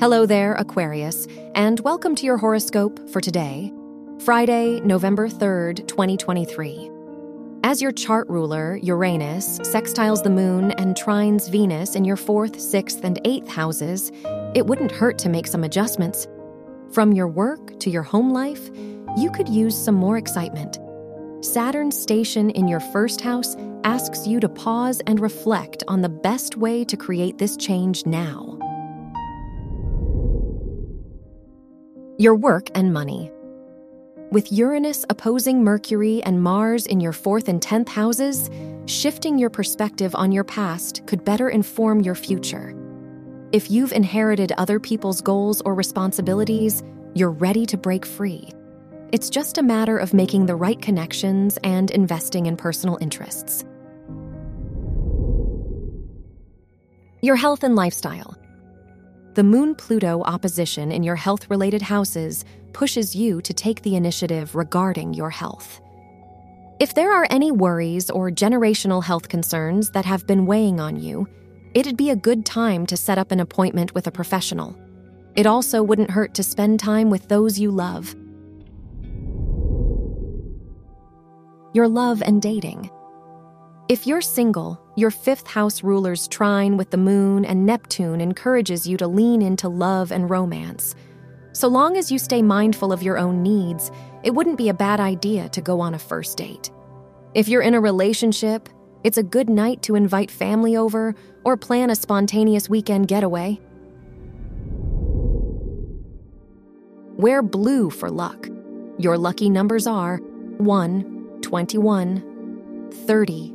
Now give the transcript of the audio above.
Hello there, Aquarius, and welcome to your horoscope for today, Friday, November 3rd, 2023. As your chart ruler, Uranus, sextiles the moon and trines Venus in your fourth, sixth, and eighth houses, it wouldn't hurt to make some adjustments. From your work to your home life, you could use some more excitement. Saturn's station in your first house asks you to pause and reflect on the best way to create this change now. Your work and money. With Uranus opposing Mercury and Mars in your fourth and tenth houses, shifting your perspective on your past could better inform your future. If you've inherited other people's goals or responsibilities, you're ready to break free. It's just a matter of making the right connections and investing in personal interests. Your health and lifestyle. The Moon Pluto opposition in your health related houses pushes you to take the initiative regarding your health. If there are any worries or generational health concerns that have been weighing on you, it'd be a good time to set up an appointment with a professional. It also wouldn't hurt to spend time with those you love. Your love and dating. If you're single, your fifth house ruler's trine with the moon and Neptune encourages you to lean into love and romance. So long as you stay mindful of your own needs, it wouldn't be a bad idea to go on a first date. If you're in a relationship, it's a good night to invite family over or plan a spontaneous weekend getaway. Wear blue for luck. Your lucky numbers are 1, 21, 30,